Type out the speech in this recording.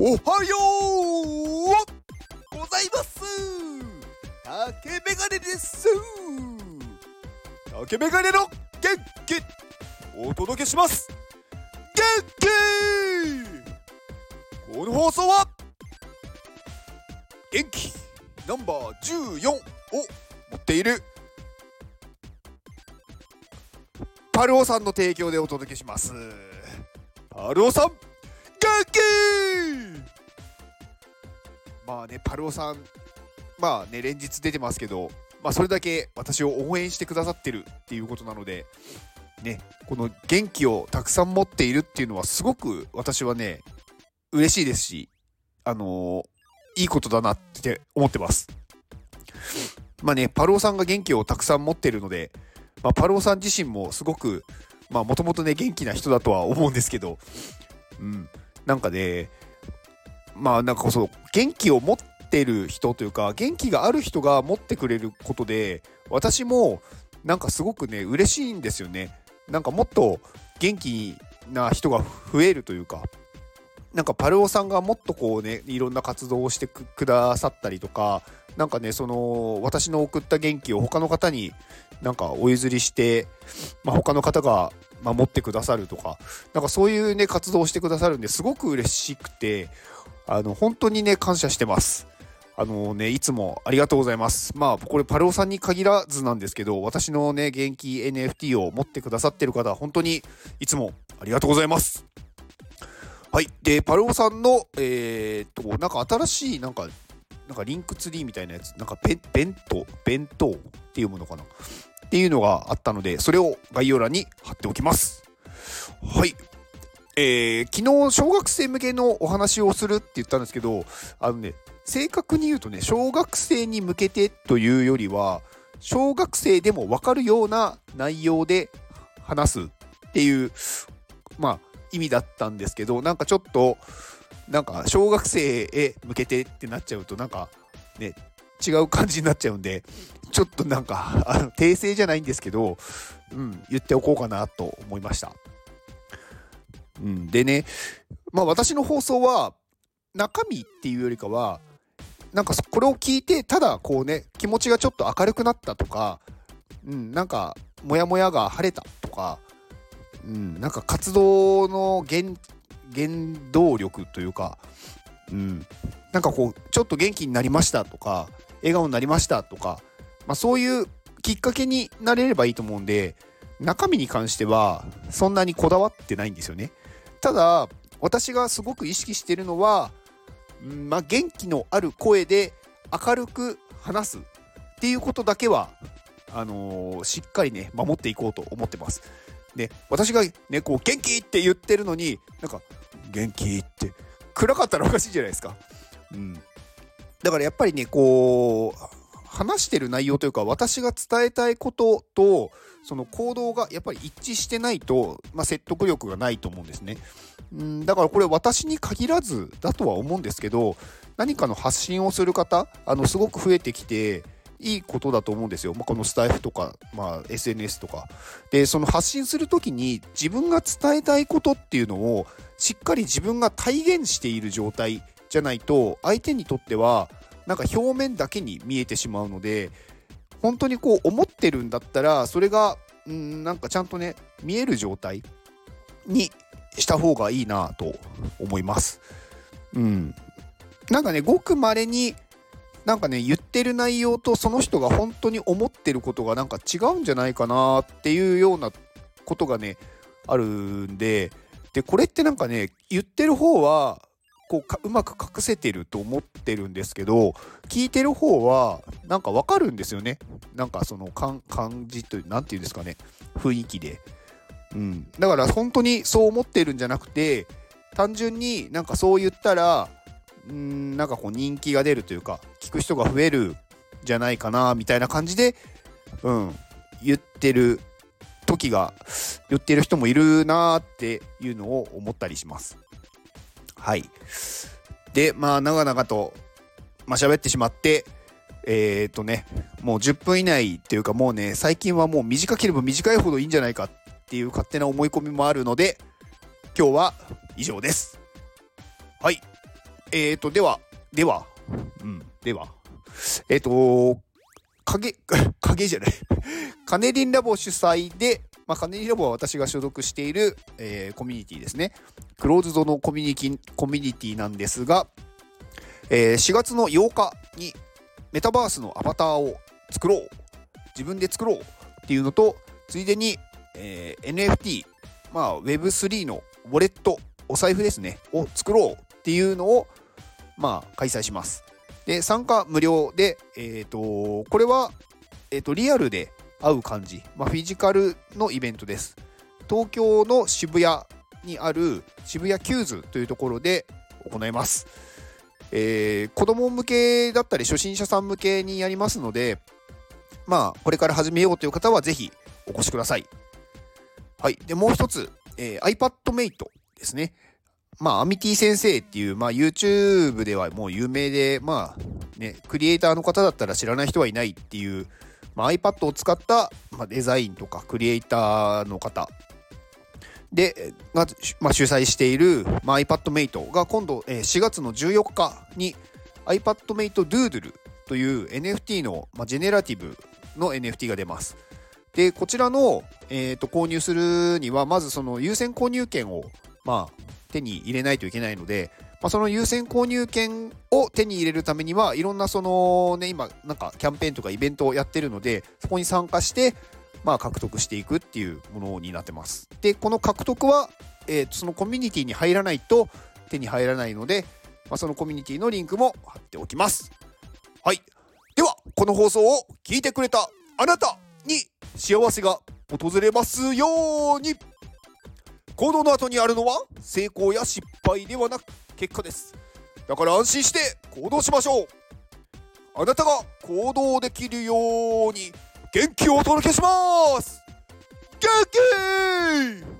おはようございます。竹メガネです。竹メガネの元気。お届けします。元気。この放送は元気。ナンバー14を持っている。パルオさんの提供でお届けします。パルオさん。まあねパルオさんまあね連日出てますけどまあそれだけ私を応援してくださってるっていうことなのでねこの元気をたくさん持っているっていうのはすごく私はね嬉しいですしあのー、いいことだなって思ってます。まあねパルオさんが元気をたくさん持ってるのでまあ、パルオさん自身もすごくまあもともとね元気な人だとは思うんですけどうん。なんかねまあなんかそう元気を持ってる人というか元気がある人が持ってくれることで私もなんかすごくね嬉しいんですよね。なんかもっと元気な人が増えるというかなんかパルオさんがもっとこうねいろんな活動をしてくださったりとかなんかねその私の送った元気を他の方になんかお譲りして、まあ、他の方が守ってくださるとかなんかそういうね活動をしてくださるんですごく嬉しくてあの本当にね感謝してます。あのね、いつもありがとうございます。まあ、これ、パルオさんに限らずなんですけど、私のね、元気 NFT を持ってくださってる方は、本当にいつもありがとうございます。はい。で、パルオさんの、えー、っと、なんか新しい、なんか、なんかリンクツリーみたいなやつ、なんか弁当、弁当っていうものかなっていうのがあったので、それを概要欄に貼っておきます。はい。えー、昨日小学生向けのお話をするって言ったんですけど、あのね、正確に言うとね、小学生に向けてというよりは、小学生でもわかるような内容で話すっていう、まあ、意味だったんですけど、なんかちょっと、なんか小学生へ向けてってなっちゃうと、なんかね、違う感じになっちゃうんで、ちょっとなんか、あの訂正じゃないんですけど、うん、言っておこうかなと思いました。うん、でね、まあ私の放送は、中身っていうよりかは、なんかこれを聞いて、ただこうね、気持ちがちょっと明るくなったとか、うん、なんか、モヤモヤが晴れたとか、うん、なんか活動の原原動力というか、うん、なんかこうちょっと元気になりましたとか笑顔になりましたとか、まあ、そういうきっかけになれればいいと思うんで中身に関してはそんなにこだわってないんですよね。ただ私がすごく意識してるのは、まあ、元気のある声で明るく話すっていうことだけはあのー、しっかりね守っていこうと思ってます。で私がねこう元気って言ってるのになんか元気って暗かったらおかしいじゃないですか。うん、だからやっぱりねこう話してる内容というか私が伝えたいこととその行動がやっぱり一致してないと、まあ、説得力がないと思うんですね。うんだからこれ私に限らずだとは思うんですけど何かの発信をする方あのすごく増えてきていいことだと思うんですよ。まあ、このスタイフとか、まあ、SNS とか。で、その発信するときに自分が伝えたいことっていうのをしっかり自分が体現している状態じゃないと相手にとってはなんか表面だけに見えてしまうので本当にこう思ってるんだったらそれがんなんかちゃんとね見える状態にした方がいいなと思います。うん。なんかねごく稀になんかね言ってる内容とその人が本当に思ってることがなんか違うんじゃないかなっていうようなことがねあるんででこれってなんかね言ってる方はこうかうまく隠せてると思ってるんですけど聞いてる方はなんかわかるんですよね。なんかその感じという何て言うんですかね。雰囲気で、うん、だから本当にそう思ってるんじゃなくて単純になんかそう言ったらんなんかこう人気が出るというか聞く人が増えるじゃないかなみたいな感じで、うん、言ってる時が言ってる人もいるなーっていうのを思ったりします。はい。で、まあ長々と、まあ、喋ってしまって、えー、っとね、もう10分以内っていうかもうね、最近はもう短ければ短いほどいいんじゃないかっていう勝手な思い込みもあるので、今日は以上です。はい。えっ、と、では、では、うん、では、えっ、と、影、影じゃない。カネリンラボ主催で、まあ、カネリラボは私が所属している、えー、コミュニティですね。クローズドのコミュニティコミュニティなんですが、えー、4月の8日にメタバースのアバターを作ろう。自分で作ろうっていうのと、ついでに、えー、NFT、まあ、Web3 のウォレット、お財布ですね、を作ろうっていうのを、まあ、開催します。で、参加無料で、え、ー、と、これは、えっ、ー、と、リアルで会う感じ、まあ、フィジカルのイベントです。東京の渋谷にある渋谷キューズというところで行います。えー、子供向けだったり初心者さん向けにやりますので、まあ、これから始めようという方はぜひお越しください。はい。で、もう一つ、えー、iPadMate ですね。まあ、アミティ先生っていう、まあ、YouTube ではもう有名で、まあ、ね、クリエイターの方だったら知らない人はいないっていう、まあ、iPad を使った、まあ、デザインとかクリエイターの方で、が、まあ、主催している、まあ、iPadMate が今度、えー、4月の14日に iPadMate Doodle という NFT の、まあ、ジェネラティブの NFT が出ます。で、こちらの、えーと、購入するには、まずその優先購入権を、まあ、手に入れないといけないので、まあ、その優先購入権を手に入れるためにはいろんなそのね今なんかキャンペーンとかイベントをやってるのでそこに参加してまあ獲得していくっていうものになってます。でこの獲得は、えー、そのコミュニティに入らないと手に入らないので、まあ、そのコミュニティのリンクも貼っておきます。はい。ではこの放送を聞いてくれたあなたに幸せが訪れますように。行動の後にあるのは成功や失敗ではなく結果です。だから安心して行動しましょう。あなたが行動できるように元気をお届けします。元気